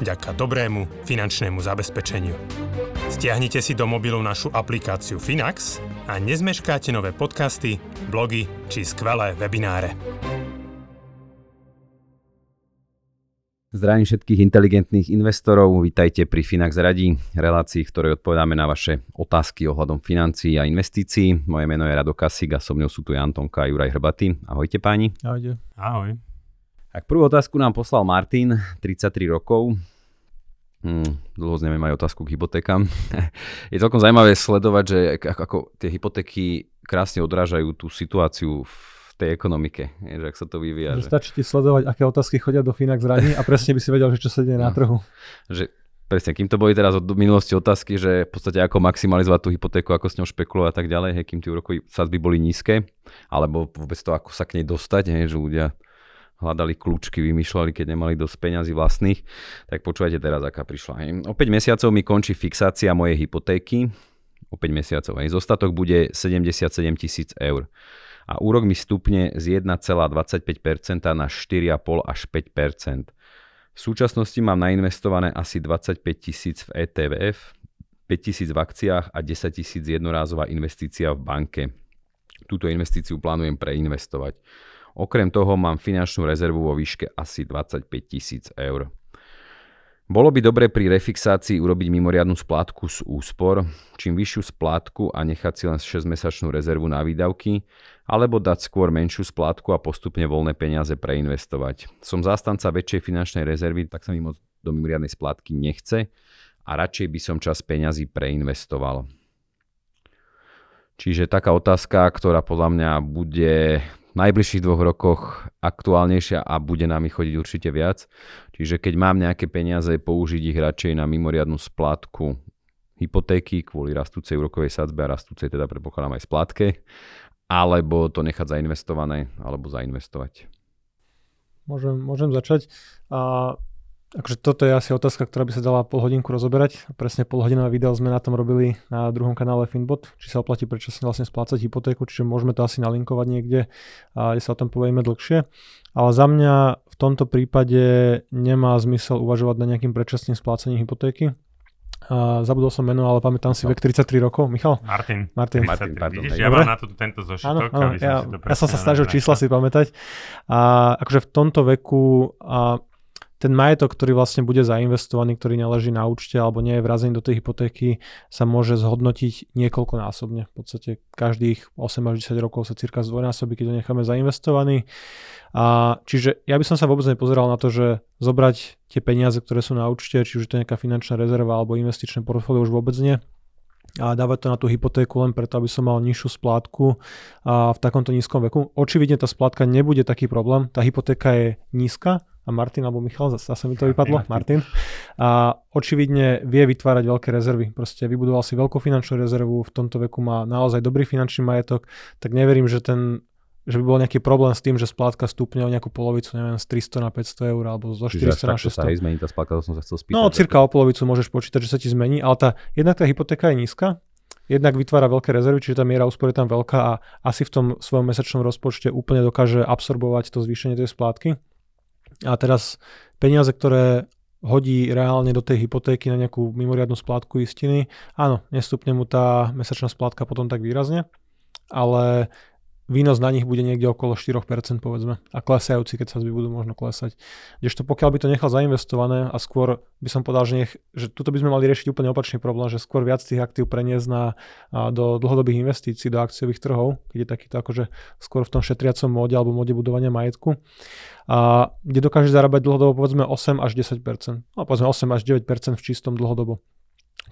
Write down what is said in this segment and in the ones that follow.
vďaka dobrému finančnému zabezpečeniu. Stiahnite si do mobilu našu aplikáciu Finax a nezmeškáte nové podcasty, blogy či skvelé webináre. Zdravím všetkých inteligentných investorov, vítajte pri Finax Radí, relácii, v ktorej odpovedáme na vaše otázky ohľadom financií a investícií. Moje meno je Rado Kasík a so mnou sú tu Antonka a Juraj Hrbaty. Ahojte páni. Ahojte. Ahoj. Tak prvú otázku nám poslal Martin, 33 rokov. Hmm, dlho z majú otázku k hypotékam. je celkom zaujímavé sledovať, že ako tie hypotéky krásne odrážajú tú situáciu v tej ekonomike, že ak sa to vyvíja. Že, že... Stačí ti sledovať, aké otázky chodia do Finax zraní a presne by si vedel, že čo sa deje no. na trhu. Že presne, kým to boli teraz od minulosti otázky, že v podstate ako maximalizovať tú hypotéku, ako s ňou špekulovať a tak ďalej, hej, kým tie úrokové sadzby boli nízke, alebo vôbec to, ako sa k nej dostať, hej, že ľudia hľadali kľúčky, vymýšľali, keď nemali dosť peňazí vlastných, tak počúvajte teraz, aká prišla. Hej. O 5 mesiacov mi končí fixácia mojej hypotéky, o 5 mesiacov. Hej. Zostatok bude 77 tisíc eur a úrok mi stupne z 1,25% na 4,5 až 5%. V súčasnosti mám nainvestované asi 25 tisíc v ETVF, 5 tisíc v akciách a 10 tisíc jednorázová investícia v banke. Túto investíciu plánujem preinvestovať. Okrem toho mám finančnú rezervu vo výške asi 25 tisíc eur. Bolo by dobre pri refixácii urobiť mimoriadnu splátku z úspor, čím vyššiu splátku a nechať si len 6-mesačnú rezervu na výdavky, alebo dať skôr menšiu splátku a postupne voľné peniaze preinvestovať. Som zástanca väčšej finančnej rezervy, tak sa mi moc do mimoriadnej splátky nechce a radšej by som čas peňazí preinvestoval. Čiže taká otázka, ktorá podľa mňa bude najbližších dvoch rokoch aktuálnejšia a bude nám ich chodiť určite viac. Čiže keď mám nejaké peniaze, použiť ich radšej na mimoriadnu splátku hypotéky kvôli rastúcej úrokovej sadzbe a rastúcej teda predpokladám aj splátke, alebo to nechať zainvestované, alebo zainvestovať. Môžem, môžem začať. A Akože toto je asi otázka, ktorá by sa dala pol hodinku rozoberať. Presne polhodinové video sme na tom robili na druhom kanále Finbot, či sa oplatí prečo vlastne splácať hypotéku, čiže môžeme to asi nalinkovať niekde, a kde sa o tom povieme dlhšie. Ale za mňa v tomto prípade nemá zmysel uvažovať na nejakým predčasným splácaním hypotéky. A zabudol som meno, ale pamätám si no. vek 33 rokov. Michal? Martin. Martin. Martin, pardon, Vidíš, ja mám na to tento zošitok. Áno, áno, ja, ja som sa snažil čísla si pamätať. A akože v tomto veku a ten majetok, ktorý vlastne bude zainvestovaný, ktorý neleží na účte alebo nie je vrazený do tej hypotéky, sa môže zhodnotiť niekoľkonásobne. V podstate každých 8 až 10 rokov sa cirka zdvojnásobí, keď ho necháme zainvestovaný. A čiže ja by som sa vôbec nepozeral na to, že zobrať tie peniaze, ktoré sú na účte, či už to nejaká finančná rezerva alebo investičné portfólio, už vôbec nie a dávať to na tú hypotéku len preto, aby som mal nižšiu splátku a v takomto nízkom veku. Očividne tá splátka nebude taký problém, tá hypotéka je nízka, a Martin alebo Michal, zase mi to vypadlo, Martin. A očividne vie vytvárať veľké rezervy. Proste vybudoval si veľkú finančnú rezervu, v tomto veku má naozaj dobrý finančný majetok, tak neverím, že ten že by bol nejaký problém s tým, že splátka stúpne o nejakú polovicu, neviem, z 300 na 500 eur alebo zo 400 na 600. Sa aj zmení tá splátka, to som sa chcel spýtať. No, cirka o polovicu môžeš počítať, že sa ti zmení, ale tá, jednak tá hypotéka je nízka, jednak vytvára veľké rezervy, čiže tá miera úspory je tam veľká a asi v tom svojom mesačnom rozpočte úplne dokáže absorbovať to zvýšenie tej splátky. A teraz peniaze, ktoré hodí reálne do tej hypotéky na nejakú mimoriadnu splátku istiny, áno, nestupne mu tá mesačná splátka potom tak výrazne, ale výnos na nich bude niekde okolo 4% povedzme a klesajúci, keď sa budú možno klesať. Kdežto pokiaľ by to nechal zainvestované a skôr by som povedal, že, nech, že tuto by sme mali riešiť úplne opačný problém, že skôr viac tých aktív preniesť na, a do dlhodobých investícií, do akciových trhov, keď je takýto akože skôr v tom šetriacom móde alebo móde budovania majetku, a kde dokáže zarábať dlhodobo povedzme 8 až 10%, no povedzme 8 až 9% v čistom dlhodobo.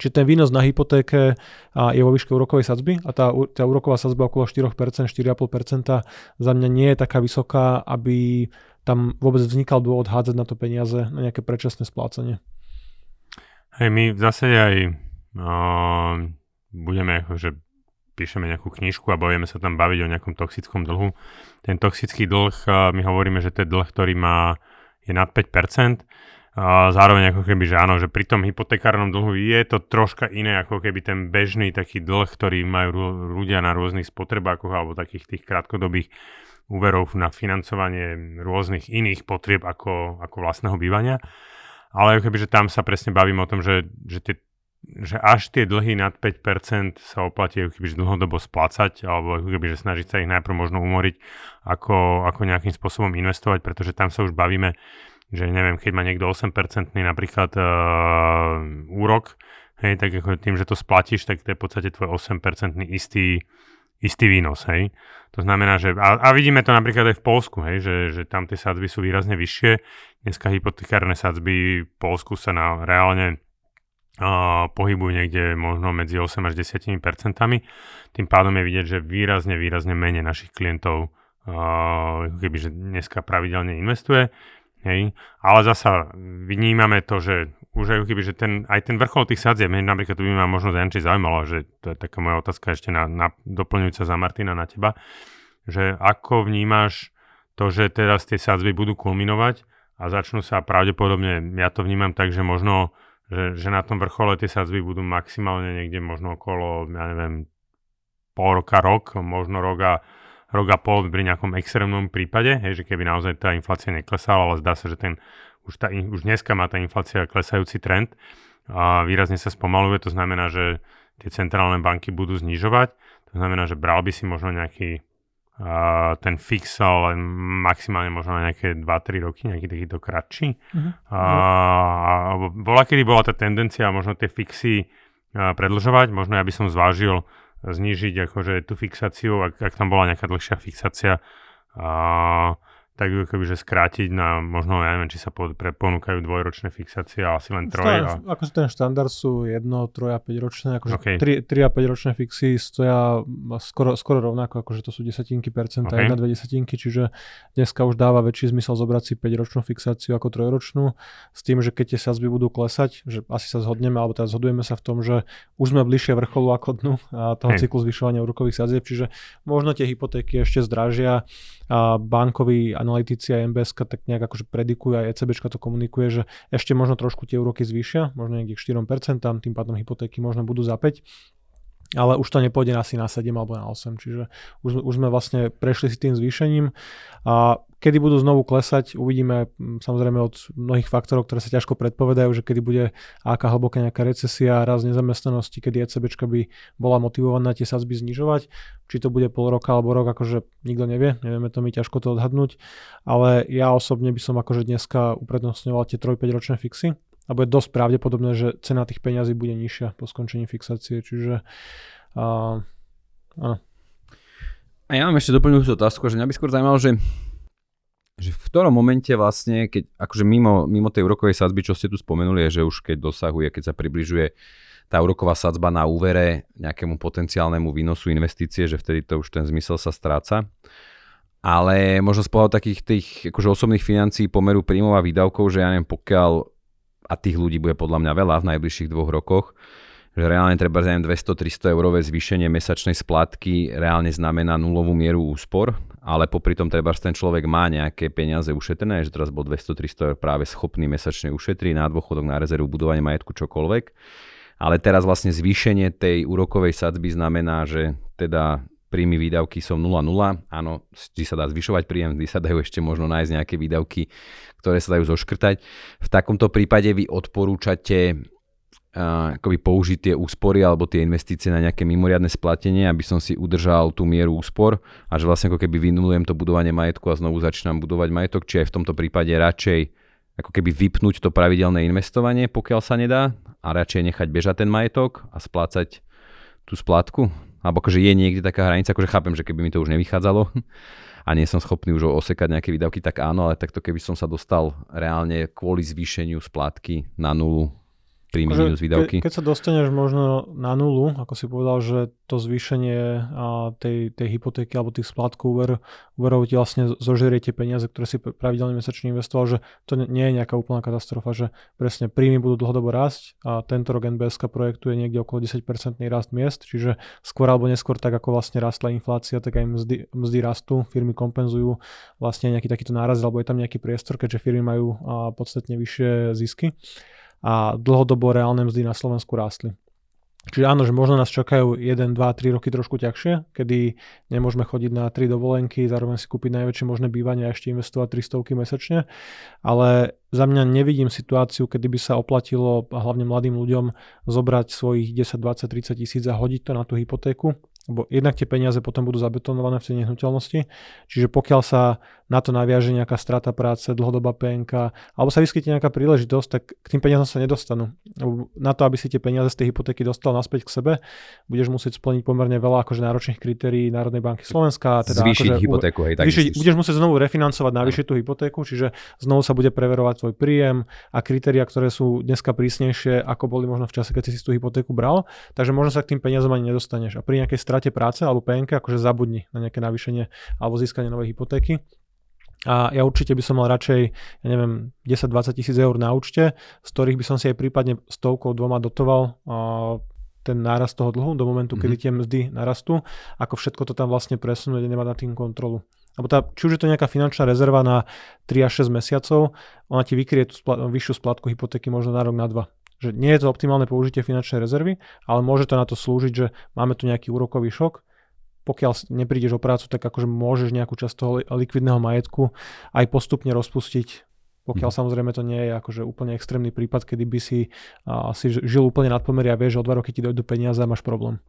Čiže ten výnos na hypotéke je vo výške úrokovej sadzby a tá, tá úroková sadzba okolo 4%, 4,5% za mňa nie je taká vysoká, aby tam vôbec vznikal dôvod hádzať na to peniaze na nejaké predčasné splácanie. Hej, my v zásade aj o, budeme akože píšeme nejakú knižku a budeme sa tam baviť o nejakom toxickom dlhu. Ten toxický dlh, my hovoríme, že to je dlh, ktorý má, je nad 5%. Zároveň ako keby, že áno, že pri tom hypotekárnom dlhu je to troška iné ako keby ten bežný taký dlh, ktorý majú ľudia na rôznych spotrebákoch alebo takých tých krátkodobých úverov na financovanie rôznych iných potrieb ako, ako vlastného bývania. Ale ako keby, že tam sa presne bavím o tom, že, že tie že až tie dlhy nad 5% sa oplatí ako keby dlhodobo splácať, alebo ako keby, že snažiť sa ich najprv možno umoriť, ako, ako nejakým spôsobom investovať, pretože tam sa už bavíme, že neviem, keď má niekto 8% napríklad uh, úrok, hej, tak ako tým, že to splatíš, tak to je v podstate tvoj 8% istý, istý výnos, hej. To znamená, že, a, a vidíme to napríklad aj v Polsku, hej, že, že tam tie sadzby sú výrazne vyššie. Dneska hypotekárne sadzby v Polsku sa na reálne uh, pohybujú niekde možno medzi 8 až 10 percentami. Tým pádom je vidieť, že výrazne, výrazne menej našich klientov uh, keby, dneska pravidelne investuje. Hej. Ale zasa vnímame to, že už ako keby, že ten, aj ten vrchol tých sadzieb, napríklad tu by ma možno Janči zaujímalo, že to je taká moja otázka ešte na, na doplňujúca za Martina na teba, že ako vnímaš to, že teraz tie sadzby budú kulminovať a začnú sa pravdepodobne, ja to vnímam tak, že možno že, že na tom vrchole tie sadzby budú maximálne niekde možno okolo, ja neviem, pol roka, rok, možno rok a, rok a pol pri nejakom extrémnom prípade, hej, že keby naozaj tá inflácia neklesala, ale zdá sa, že ten, už, tá, už dneska má tá inflácia klesajúci trend a výrazne sa spomaluje, to znamená, že tie centrálne banky budú znižovať, to znamená, že bral by si možno nejaký uh, ten fix, ale maximálne možno na nejaké 2-3 roky, nejaký takýto kratší. Uh-huh. Uh, bola, kedy bola tá tendencia možno tie fixy uh, predlžovať, možno ja by som zvážil znížiť akože tú fixáciu, ak, ak tam bola nejaká dlhšia fixácia. Uh, tak ju že skrátiť na možno, ja neviem, či sa pod, pre, ponúkajú dvojročné fixácie, ale asi len troj. A... Ako ten štandard sú 1, 3 a 5 ročné, akože okay. 3, 3 a 5 ročné fixy stoja skoro, skoro rovnako, akože to sú desatinky percenta, okay. 1, 2 desatinky, čiže dneska už dáva väčší zmysel zobrať si 5 ročnú fixáciu ako trojročnú, s tým, že keď tie sazby budú klesať, že asi sa zhodneme, alebo teda zhodujeme sa v tom, že už sme bližšie vrcholu ako dnu a toho hey. cyklu zvyšovania úrokových sadzieb, čiže možno tie hypotéky ešte zdražia a bankový analytici a MBS tak nejak akože predikujú, aj ECB to komunikuje, že ešte možno trošku tie úroky zvýšia, možno niekde k 4%, tým pádom hypotéky možno budú za 5 ale už to nepôjde asi na 7 alebo na 8, čiže už, už sme vlastne prešli si tým zvýšením. A kedy budú znovu klesať, uvidíme samozrejme od mnohých faktorov, ktoré sa ťažko predpovedajú, že kedy bude aká hlboká nejaká recesia, raz nezamestnanosti, kedy ECB by bola motivovaná tie sadzby znižovať, či to bude pol roka alebo rok, akože nikto nevie, nevieme to my ťažko to odhadnúť, ale ja osobne by som akože dneska uprednostňoval tie 3-5 ročné fixy, a bude dosť pravdepodobné, že cena tých peňazí bude nižšia po skončení fixácie, čiže uh, áno. A ja mám ešte doplňujúcu otázku, že mňa by skôr zaujímalo, že, že v ktorom momente vlastne, keď akože mimo, mimo tej úrokovej sadzby, čo ste tu spomenuli, je, že už keď dosahuje, keď sa približuje tá úroková sadzba na úvere nejakému potenciálnemu výnosu investície, že vtedy to už ten zmysel sa stráca. Ale možno z pohľadu takých tých akože osobných financií pomeru príjmov a výdavkov, že ja neviem, pokiaľ a tých ľudí bude podľa mňa veľa v najbližších dvoch rokoch, že reálne treba za 200-300 eurové zvýšenie mesačnej splátky reálne znamená nulovú mieru úspor, ale popri tom treba, ten človek má nejaké peniaze ušetrené, že teraz bol 200-300 eur práve schopný mesačne ušetriť na dôchodok, na rezervu, budovanie majetku, čokoľvek. Ale teraz vlastne zvýšenie tej úrokovej sadzby znamená, že teda príjmy výdavky sú 0,0. Áno, vždy sa dá zvyšovať príjem, vždy sa dajú ešte možno nájsť nejaké výdavky, ktoré sa dajú zoškrtať. V takomto prípade vy odporúčate uh, akoby použiť tie úspory alebo tie investície na nejaké mimoriadne splatenie, aby som si udržal tú mieru úspor a že vlastne ako keby vynulujem to budovanie majetku a znovu začínam budovať majetok, či aj v tomto prípade radšej ako keby vypnúť to pravidelné investovanie, pokiaľ sa nedá a radšej nechať bežať ten majetok a splácať tú splátku? Alebo akože je niekde taká hranica, akože chápem, že keby mi to už nevychádzalo a nie som schopný už osekať nejaké výdavky, tak áno, ale takto keby som sa dostal reálne kvôli zvýšeniu splátky na nulu. Príjmy minus výdavky. Ke, keď sa dostaneš možno na nulu, ako si povedal, že to zvýšenie tej, tej hypotéky alebo tých splátkov úver, úverov ti vlastne zožerie tie peniaze, ktoré si pravidelne mesačne investoval, že to nie je nejaká úplná katastrofa, že presne príjmy budú dlhodobo rásť a tento rok NBS projektuje niekde okolo 10% rast miest, čiže skôr alebo neskôr tak ako vlastne rastla inflácia, tak aj mzdy, mzdy rastú, firmy kompenzujú vlastne nejaký takýto náraz alebo je tam nejaký priestor, keďže firmy majú podstatne vyššie zisky a dlhodobo reálne mzdy na Slovensku rástli. Čiže áno, že možno nás čakajú 1, 2, 3 roky trošku ťažšie, kedy nemôžeme chodiť na 3 dovolenky, zároveň si kúpiť najväčšie možné bývanie a ešte investovať 300 mesačne, ale za mňa nevidím situáciu, kedy by sa oplatilo hlavne mladým ľuďom zobrať svojich 10, 20, 30 tisíc a hodiť to na tú hypotéku, lebo jednak tie peniaze potom budú zabetonované v tej nehnuteľnosti, čiže pokiaľ sa na to naviaže nejaká strata práce, dlhodobá PNK, alebo sa vyskytne nejaká príležitosť, tak k tým peniazom sa nedostanú. Na to, aby si tie peniaze z tej hypotéky dostal naspäť k sebe, budeš musieť splniť pomerne veľa akože náročných kritérií Národnej banky Slovenska. Teda zvýšiť akože, hypotéku, hej, tak zvýšiť, budeš musieť znovu refinancovať, navýšiť tú hypotéku, čiže znovu sa bude preverovať tvoj príjem a kritéria, ktoré sú dneska prísnejšie, ako boli možno v čase, keď si tú hypotéku bral, takže možno sa k tým peniazom ani nedostaneš. A pri nejakej strate práce alebo PNK akože zabudni na nejaké navýšenie alebo získanie novej hypotéky. A ja určite by som mal radšej, ja neviem, 10-20 tisíc eur na účte, z ktorých by som si aj prípadne stovkou, dvoma dotoval ten nárast toho dlhu do momentu, mm-hmm. kedy tie mzdy narastú, ako všetko to tam vlastne presunúť a nemať na tým kontrolu. Lebo tá, či už je to nejaká finančná rezerva na 3 až 6 mesiacov, ona ti vykrie tú spla- vyššiu splatku hypotéky možno na rok, na dva. Že nie je to optimálne použitie finančnej rezervy, ale môže to na to slúžiť, že máme tu nejaký úrokový šok, pokiaľ neprídeš o prácu, tak akože môžeš nejakú časť toho likvidného majetku aj postupne rozpustiť pokiaľ mm. samozrejme to nie je akože úplne extrémny prípad, kedy by si, si žil úplne nad pomery a vieš, že o dva roky ti dojdu peniaze a máš problém.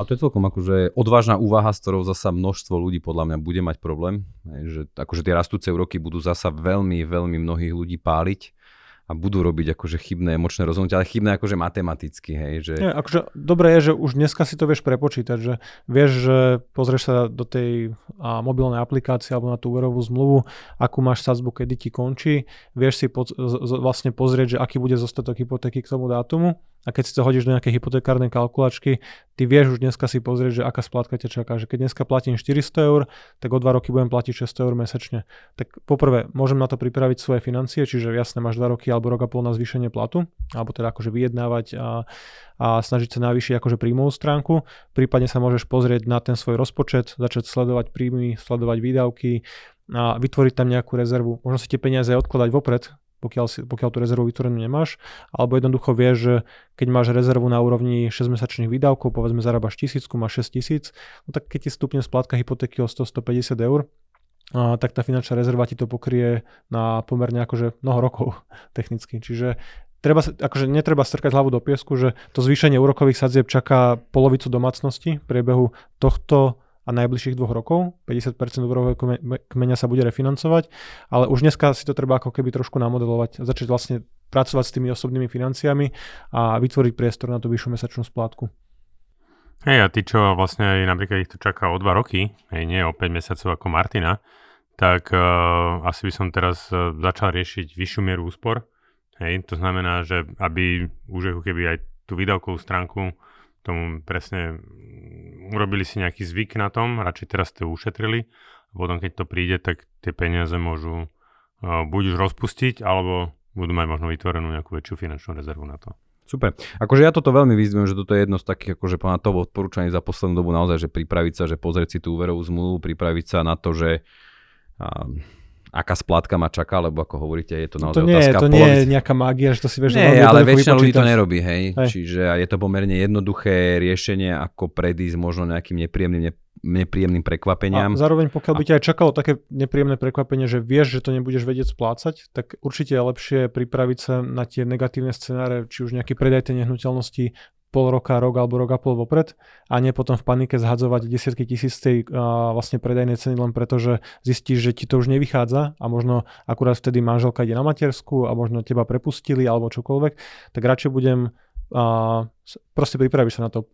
A to je celkom akože odvážna úvaha, s ktorou zasa množstvo ľudí podľa mňa bude mať problém. Že akože tie rastúce úroky budú zasa veľmi, veľmi mnohých ľudí páliť a budú robiť akože chybné emočné rozhodnutia, ale chybné akože matematicky, hej. Že... Nie, akože dobré je, že už dneska si to vieš prepočítať, že vieš, že pozrieš sa do tej a, mobilnej aplikácie alebo na tú úverovú zmluvu, akú máš sadzbu, kedy ti končí, vieš si po, z, z, vlastne pozrieť, že aký bude zostatok hypotéky k tomu dátumu a keď si to hodíš do nejakej hypotekárnej kalkulačky, ty vieš už dneska si pozrieť, že aká splátka ťa čaká. Že keď dneska platím 400 eur, tak o 2 roky budem platiť 600 eur mesačne. Tak poprvé, môžem na to pripraviť svoje financie, čiže jasne máš 2 roky alebo rok a pol na zvýšenie platu, alebo teda akože vyjednávať a, a snažiť sa navýšiť akože príjmovú stránku. Prípadne sa môžeš pozrieť na ten svoj rozpočet, začať sledovať príjmy, sledovať výdavky, a vytvoriť tam nejakú rezervu. Možno si tie peniaze odkladať vopred, pokiaľ, si, pokiaľ tú rezervu vytvorenú nemáš, alebo jednoducho vieš, že keď máš rezervu na úrovni 6-mesačných výdavkov, povedzme zarábaš tisícku, máš 6 tisíc, no tak keď ti stupne splátka hypotéky o 100-150 eur, a, tak tá finančná rezerva ti to pokrie na pomerne akože mnoho rokov technicky. Čiže treba, akože netreba strkať hlavu do piesku, že to zvýšenie úrokových sadzieb čaká polovicu domácnosti v priebehu tohto a najbližších dvoch rokov. 50% úverového kmeňa sa bude refinancovať, ale už dneska si to treba ako keby trošku namodelovať, začať vlastne pracovať s tými osobnými financiami a vytvoriť priestor na tú vyššiu mesačnú splátku. Hej, a ty, čo vlastne napríklad ich to čaká o 2 roky, hej, nie o 5 mesiacov ako Martina, tak uh, asi by som teraz uh, začal riešiť vyššiu mieru úspor. Hej, to znamená, že aby už ako keby aj tú výdavkovú stránku tomu presne urobili si nejaký zvyk na tom, radšej teraz to ušetrili a potom keď to príde, tak tie peniaze môžu uh, buď už rozpustiť, alebo budú mať možno vytvorenú nejakú väčšiu finančnú rezervu na to. Super. Akože ja toto veľmi vyzdvujem, že toto je jedno z takých akože to odporúčaní za poslednú dobu naozaj, že pripraviť sa, že pozrieť si tú úverovú zmluvu, pripraviť sa na to, že a, aká splátka ma čaká, lebo ako hovoríte, je to naozaj to nie, otázka. To nie je nejaká mágia, že to si vieš Nie, ale väčšina ľudí to nerobí, hej. hej. Čiže je to pomerne jednoduché riešenie, ako predísť možno nejakým nepríjemným nepríjemným prekvapeniam. A zároveň pokiaľ by ťa aj čakalo také nepríjemné prekvapenie, že vieš, že to nebudeš vedieť splácať, tak určite je lepšie pripraviť sa na tie negatívne scenáre, či už nejaký predaj tej nehnuteľnosti pol roka, rok alebo rok a pol vopred a nie potom v panike zhadzovať desiatky tisíc tej uh, vlastne predajnej ceny len preto, že zistíš, že ti to už nevychádza a možno akurát vtedy manželka ide na matersku a možno teba prepustili alebo čokoľvek, tak radšej budem a proste pripravíš sa na to,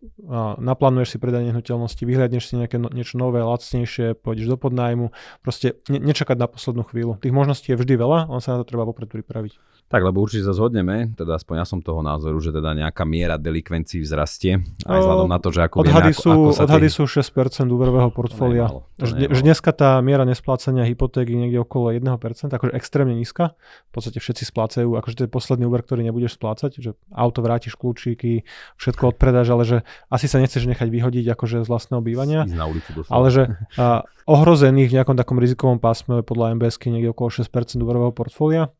naplánuješ si predanie nehnuteľnosti, vyhľadneš si nejaké no, niečo nové, lacnejšie, pôjdeš do podnájmu, proste ne, nečakať na poslednú chvíľu. Tých možností je vždy veľa, on sa na to treba vopred pripraviť. Tak, lebo určite sa zhodneme, teda aspoň ja som toho názoru, že teda nejaká miera delikvencií vzrastie, aj vzhľadom na to, že ako odhady vieme, sú, ako, ako sa odhady tých... sú 6% úverového portfólia. Že dneska tá miera nesplácania hypotéky niekde okolo 1%, akože extrémne nízka. V podstate všetci splácajú, akože to je posledný úver, ktorý nebudeš splácať, že auto vrátiš, kľúčiky, všetko odpredáš, ale že asi sa nechceš nechať vyhodiť akože z vlastného bývania. na ulicu ale že a, ohrozených v nejakom takom rizikovom pásme podľa MBSky niekde okolo 6% úverového portfólia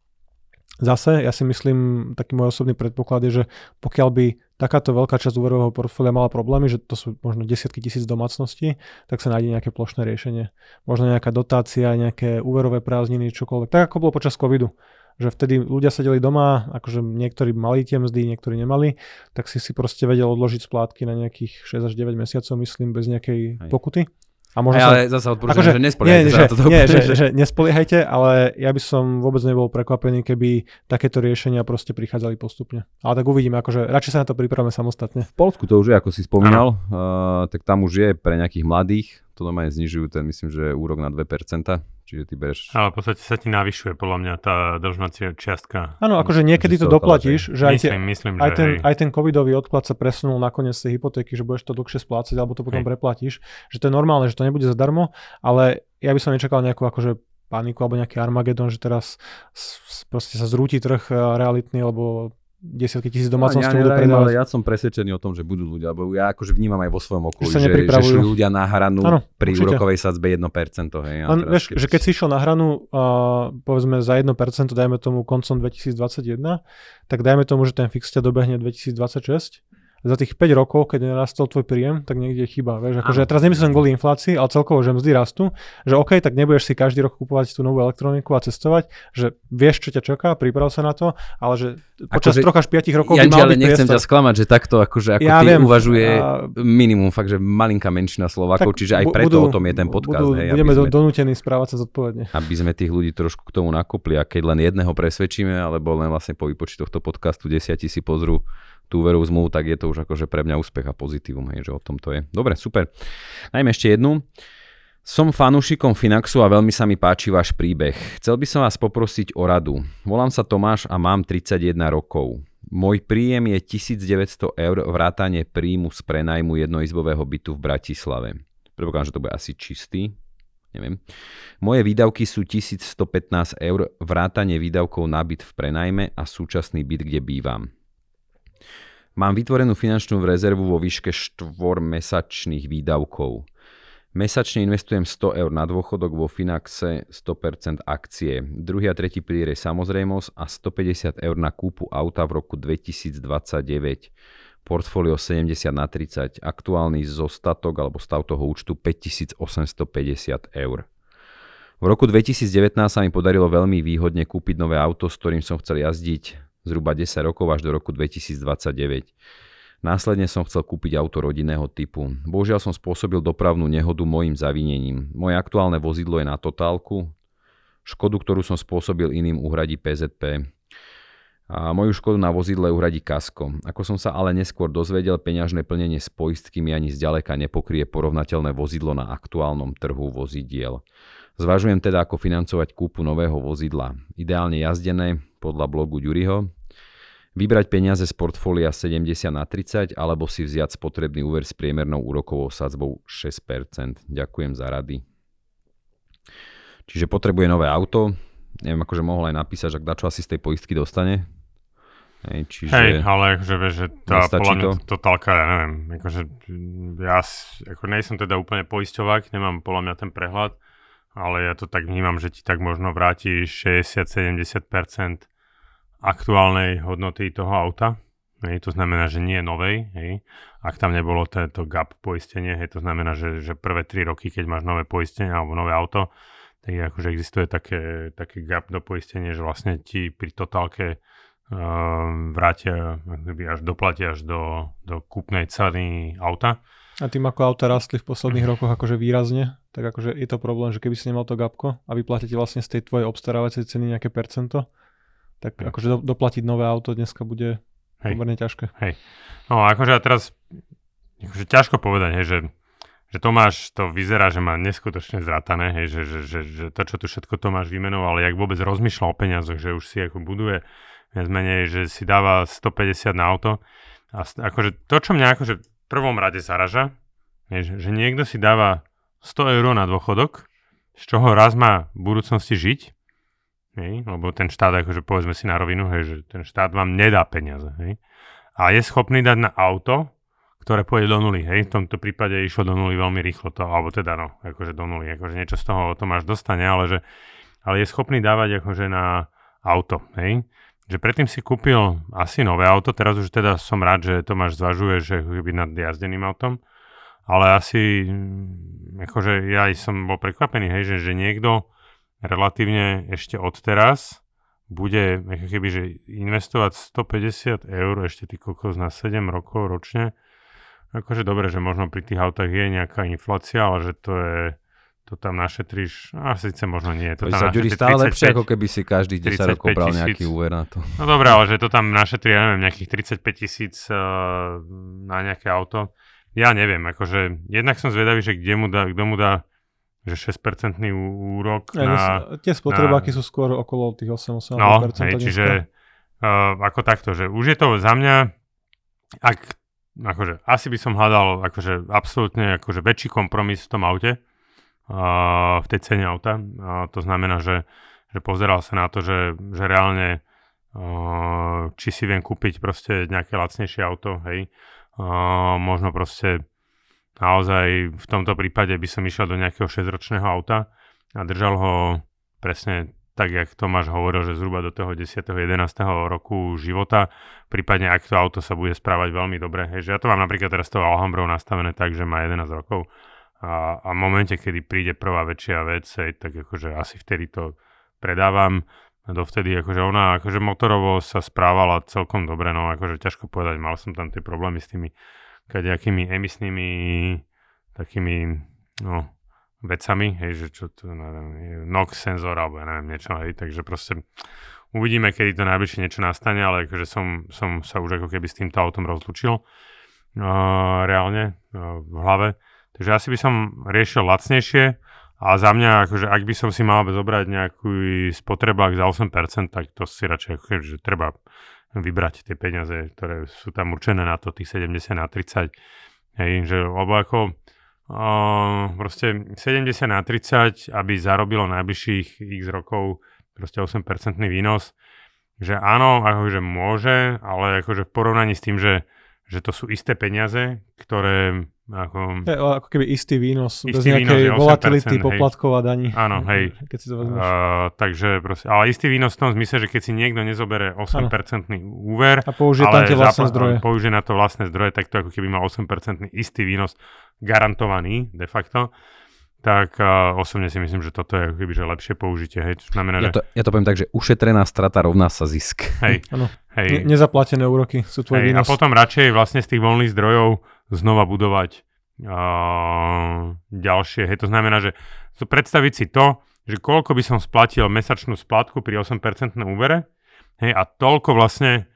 Zase, ja si myslím, taký môj osobný predpoklad je, že pokiaľ by takáto veľká časť úverového portfólia mala problémy, že to sú možno desiatky tisíc domácností, tak sa nájde nejaké plošné riešenie. Možno nejaká dotácia, nejaké úverové prázdniny, čokoľvek. Tak ako bolo počas covidu že vtedy ľudia sedeli doma, akože niektorí mali tie mzdy, niektorí nemali, tak si si proste vedel odložiť splátky na nejakých 6 až 9 mesiacov, myslím, bez nejakej pokuty. A možno ale sa... zase odporúčam, akože, že nespoliehajte nie, sa že, toto. Nie, že, že, nespoliehajte, ale ja by som vôbec nebol prekvapený, keby takéto riešenia proste prichádzali postupne. Ale tak uvidíme, akože radšej sa na to pripravíme samostatne. V Polsku to už je, ako si spomínal, uh, tak tam už je pre nejakých mladých, to normálne znižujú ten, myslím, že úrok na 2%, čiže ty bereš... Ale v podstate sa ti navyšuje podľa mňa tá držnacia čiastka. Áno, akože niekedy to doplatíš, že aj, tie, myslím, myslím, aj, že ten, hej. aj ten covidový odklad sa presunul nakoniec z tej hypotéky, že budeš to dlhšie splácať alebo to potom hej. preplatíš, že to je normálne, že to nebude zadarmo, ale ja by som nečakal nejakú akože paniku alebo nejaký Armagedon, že teraz proste sa zrúti trh eh, realitný, lebo desiatky tisíc domácností ja budú predávať. ale ja som presvedčený o tom, že budú ľudia, lebo ja akože vnímam aj vo svojom okolí, Že že, šli ľudia na hranu Áno, pri určite. úrokovej sadzbe 1%. Hej, Len, teraz vieš, že keď si išiel na hranu, uh, povedzme za 1%, dajme tomu koncom 2021, tak dajme tomu, že ten fix ťa dobehne 2026, za tých 5 rokov, keď narastol tvoj príjem, tak niekde je chyba. Vieš, akože ja teraz nemyslím kvôli inflácii, ale celkovo, že mzdy rastú, že OK, tak nebudeš si každý rok kupovať tú novú elektroniku a cestovať, že vieš, čo ťa čaká, priprav sa na to, ale že počas Akože- troch až 5 rokov by Janči, mal ale nechcem priestor. ťa sklamať, že takto akože ako Ja ty viem, uvažuje a- minimum, fakt, že malinká menšina Slovákov, čiže aj preto o tom je ten podcast. Budú, hej, budeme sme, donútení správať sa zodpovedne. aby sme tých ľudí trošku k tomu nakopli a keď len jedného presvedčíme, alebo len vlastne po výpočte tohto podcastu desiati si pozrú tú úverovú zmluvu, tak je to už akože pre mňa úspech a pozitívum, hej, že o tom to je. Dobre, super. Najmä ešte jednu. Som fanúšikom Finaxu a veľmi sa mi páči váš príbeh. Chcel by som vás poprosiť o radu. Volám sa Tomáš a mám 31 rokov. Môj príjem je 1900 eur vrátane príjmu z prenajmu jednoizbového bytu v Bratislave. Predpokladám, že to bude asi čistý. Neviem. Moje výdavky sú 1115 eur vrátane výdavkov na byt v prenajme a súčasný byt, kde bývam. Mám vytvorenú finančnú rezervu vo výške 4-mesačných výdavkov. Mesačne investujem 100 eur na dôchodok vo Finaxe 100% akcie. Druhý a tretí pilier je samozrejmosť a 150 eur na kúpu auta v roku 2029. Portfólio 70 na 30. Aktuálny zostatok alebo stav toho účtu 5850 eur. V roku 2019 sa mi podarilo veľmi výhodne kúpiť nové auto, s ktorým som chcel jazdiť zhruba 10 rokov až do roku 2029. Následne som chcel kúpiť auto rodinného typu. Bohužiaľ som spôsobil dopravnú nehodu mojim zavinením. Moje aktuálne vozidlo je na totálku. Škodu, ktorú som spôsobil iným, uhradí PZP. A moju škodu na vozidle uhradí kasko. Ako som sa ale neskôr dozvedel, peňažné plnenie s poistkami ani zďaleka nepokrie porovnateľné vozidlo na aktuálnom trhu vozidiel. Zvažujem teda, ako financovať kúpu nového vozidla. Ideálne jazdené, podľa blogu Ďuriho, vybrať peniaze z portfólia 70 na 30 alebo si vziať spotrebný úver s priemernou úrokovou sadzbou 6%. Ďakujem za rady. Čiže potrebuje nové auto. Neviem, akože mohol aj napísať, že dačo asi z tej poistky dostane. Hej, čiže... Hej, ale akože vieš, že tá podľa mňa to? to? totálka, ja neviem, akože ja ako nejsem teda úplne poisťovák, nemám podľa mňa ten prehľad, ale ja to tak vnímam, že ti tak možno vráti 60-70% aktuálnej hodnoty toho auta. Hej, to znamená, že nie novej, hej. Ak tam nebolo tento gap poistenie, hej, to znamená, že, že prvé 3 roky, keď máš nové poistenie alebo nové auto, tak akože existuje také, také gap do poistenia, že vlastne ti pri totálke um, vrátia, až doplatia až do, do kúpnej ceny auta. A tým ako auta rastli v posledných rokoch akože výrazne, tak akože je to problém, že keby si nemal to gapko a vyplatíte vlastne z tej tvojej obstarávacej ceny nejaké percento, tak Hej. akože do, doplatiť nové auto dneska bude Hej. pomerne ťažké. No akože a teraz akože ťažko povedať, hej, že, že Tomáš to vyzerá, že má neskutočne zratané, hej, že, že, že, že to, čo tu všetko Tomáš vymenoval, jak vôbec rozmýšľa o peniazoch, že už si ako buduje viac menej, že si dáva 150 na auto. A akože to, čo mňa akože v prvom rade zaraža, je, že, že niekto si dáva 100 eur na dôchodok, z čoho raz má v budúcnosti žiť, hej, lebo ten štát, akože povedzme si na rovinu, hej, že ten štát vám nedá peniaze, hej, a je schopný dať na auto, ktoré pôjde do nuly, hej, v tomto prípade išlo do nuly veľmi rýchlo to, alebo teda no, akože do nuly, akože niečo z toho Tomáš dostane, ale že, ale je schopný dávať akože na auto, hej, že predtým si kúpil asi nové auto, teraz už teda som rád, že Tomáš zvažuje, že keby nad jazdeným autom, ale asi, mm, akože ja aj som bol prekvapený, hej, že, že niekto relatívne ešte odteraz bude ako keby, že investovať 150 eur ešte ty kokos na 7 rokov ročne. Akože dobre, že možno pri tých autách je nejaká inflácia, ale že to je to tam našetríš, a síce možno nie. To To tam sa Ďuri stále 35 lepšie, ako keby si každých 10 rokov 35 bral nejaký úver na to. No dobré, ale že to tam našetrí, ja neviem, nejakých 35 tisíc uh, na nejaké auto. Ja neviem, akože jednak som zvedavý, že kde mu dá, kto mu dá že 6% ú- úrok Ja, na... na, tie spotrebáky sú skôr okolo tých 8-8%. No, hej, čiže uh, ako takto, že už je to za mňa, ak, akože, asi by som hľadal akože absolútne akože väčší kompromis v tom aute, uh, v tej cene auta. Uh, to znamená, že, že pozeral sa na to, že, že reálne uh, či si viem kúpiť proste nejaké lacnejšie auto, hej. Možno proste naozaj v tomto prípade by som išiel do nejakého 6-ročného auta a držal ho presne tak, jak Tomáš hovoril, že zhruba do toho 10. 11. roku života, prípadne ak to auto sa bude správať veľmi dobre. Hej, ja to mám napríklad teraz tou Alhambrou nastavené tak, že má 11 rokov a, a v momente, kedy príde prvá väčšia vec, hej, tak akože asi vtedy to predávam. Dovtedy akože ona akože motorovo sa správala celkom dobre, no akože ťažko povedať, mal som tam tie problémy s tými kadejakými emisnými takými no, vecami, hej, že čo to, neviem, NOx senzor alebo ja neviem niečo, hej, takže proste uvidíme, kedy to najbližšie niečo nastane, ale akože som, som sa už ako keby s týmto autom rozlučil uh, reálne uh, v hlave, takže asi by som riešil lacnejšie a za mňa, akože ak by som si mal zobrať nejaký spotrebák za 8%, tak to si radšej akože, že treba vybrať tie peniaze, ktoré sú tam určené na to, tých 70 na 30, hej, že, lebo ako Uh, proste 70 na 30, aby zarobilo najbližších x rokov proste 8% výnos, že áno, akože môže, ale akože v porovnaní s tým, že, že to sú isté peniaze, ktoré ako, Je, ako keby istý výnos, bez Istý výnos nejakej 8%, volatility, hej. poplatkov a daní. Áno, hej. Keď si to vezmeš. uh, takže proste, ale istý výnos v tom zmysle, že keď si niekto nezobere 8% úver, a použije tam tie vlastné zapla- zdroje. použije na to vlastné zdroje, tak to ako keby mal 8% istý výnos garantovaný de facto, tak uh, osobne si myslím, že toto je keby že lepšie použitie, hej, čo znamená, Ja to, ja to poviem tak, že ušetrená strata rovná sa zisk. hej, hej, Ne, nezaplatené úroky sú tvoj hej, a výnos. potom radšej vlastne z tých voľných zdrojov znova budovať ďalšie, hej, to znamená, že predstaviť si to, že koľko by som splatil mesačnú splatku pri 8% úvere, hej, a toľko vlastne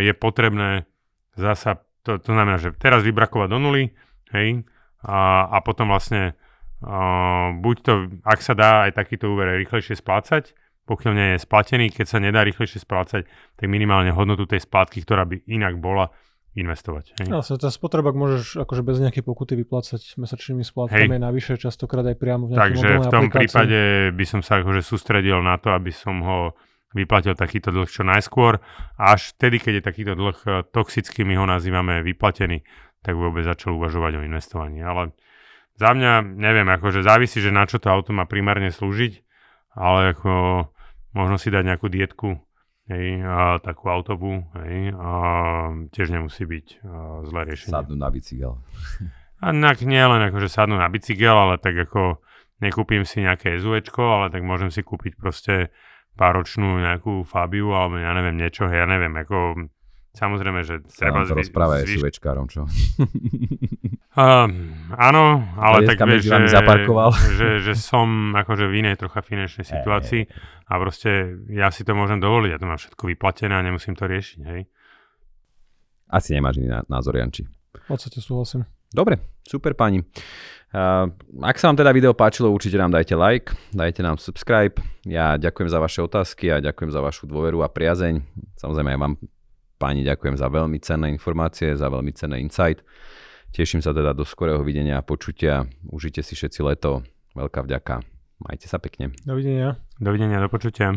je potrebné zasa, to, to znamená, že teraz vybrakovať do nuly, hej, a, a potom vlastne uh, buď to, ak sa dá aj takýto úver rýchlejšie splácať, pokiaľ nie je splatený, keď sa nedá rýchlejšie splácať, tak minimálne hodnotu tej splátky, ktorá by inak bola, investovať. Hej. Vlastne ten spotrebák môžeš akože bez nejakej pokuty vyplácať mesačnými splátkami Hej. navyše, častokrát aj priamo v nejakej Takže v tom aplikácii. prípade by som sa akože sústredil na to, aby som ho vyplatil takýto dlh čo najskôr. Až vtedy, keď je takýto dlh eh, toxický, my ho nazývame vyplatený, tak vôbec začal uvažovať o investovaní. Ale za mňa, neviem, akože závisí, že na čo to auto má primárne slúžiť, ale ako možno si dať nejakú dietku, hej, a takú autovú, hej, a tiež nemusí byť a, zlé riešenie. Sadnú na bicykel. A nak, nie len akože sadnú na bicykel, ale tak ako nekúpim si nejaké SUVčko, ale tak môžem si kúpiť proste páročnú nejakú Fabiu alebo ja neviem niečo, ja neviem, ako samozrejme, že Sa treba to zvy- rozpráva aj zvýš- SUVčkárom, čo? Um, áno, ale tak vieš, že, zaparkoval. že, že som akože v inej trocha finančnej situácii a proste ja si to môžem dovoliť, ja to mám všetko vyplatené a nemusím to riešiť, hej. asi nemáš iný názor, Janči. V podstate súhlasím. Dobre, super pani. Uh, ak sa vám teda video páčilo, určite nám dajte like, dajte nám subscribe. Ja ďakujem za vaše otázky a ďakujem za vašu dôveru a priazeň. Samozrejme aj vám, páni, ďakujem za veľmi cenné informácie, za veľmi cenné insight. Teším sa teda do skorého videnia a počutia. Užite si všetci leto. Veľká vďaka. Majte sa pekne. Dovidenia. Dovidenia, do počutia.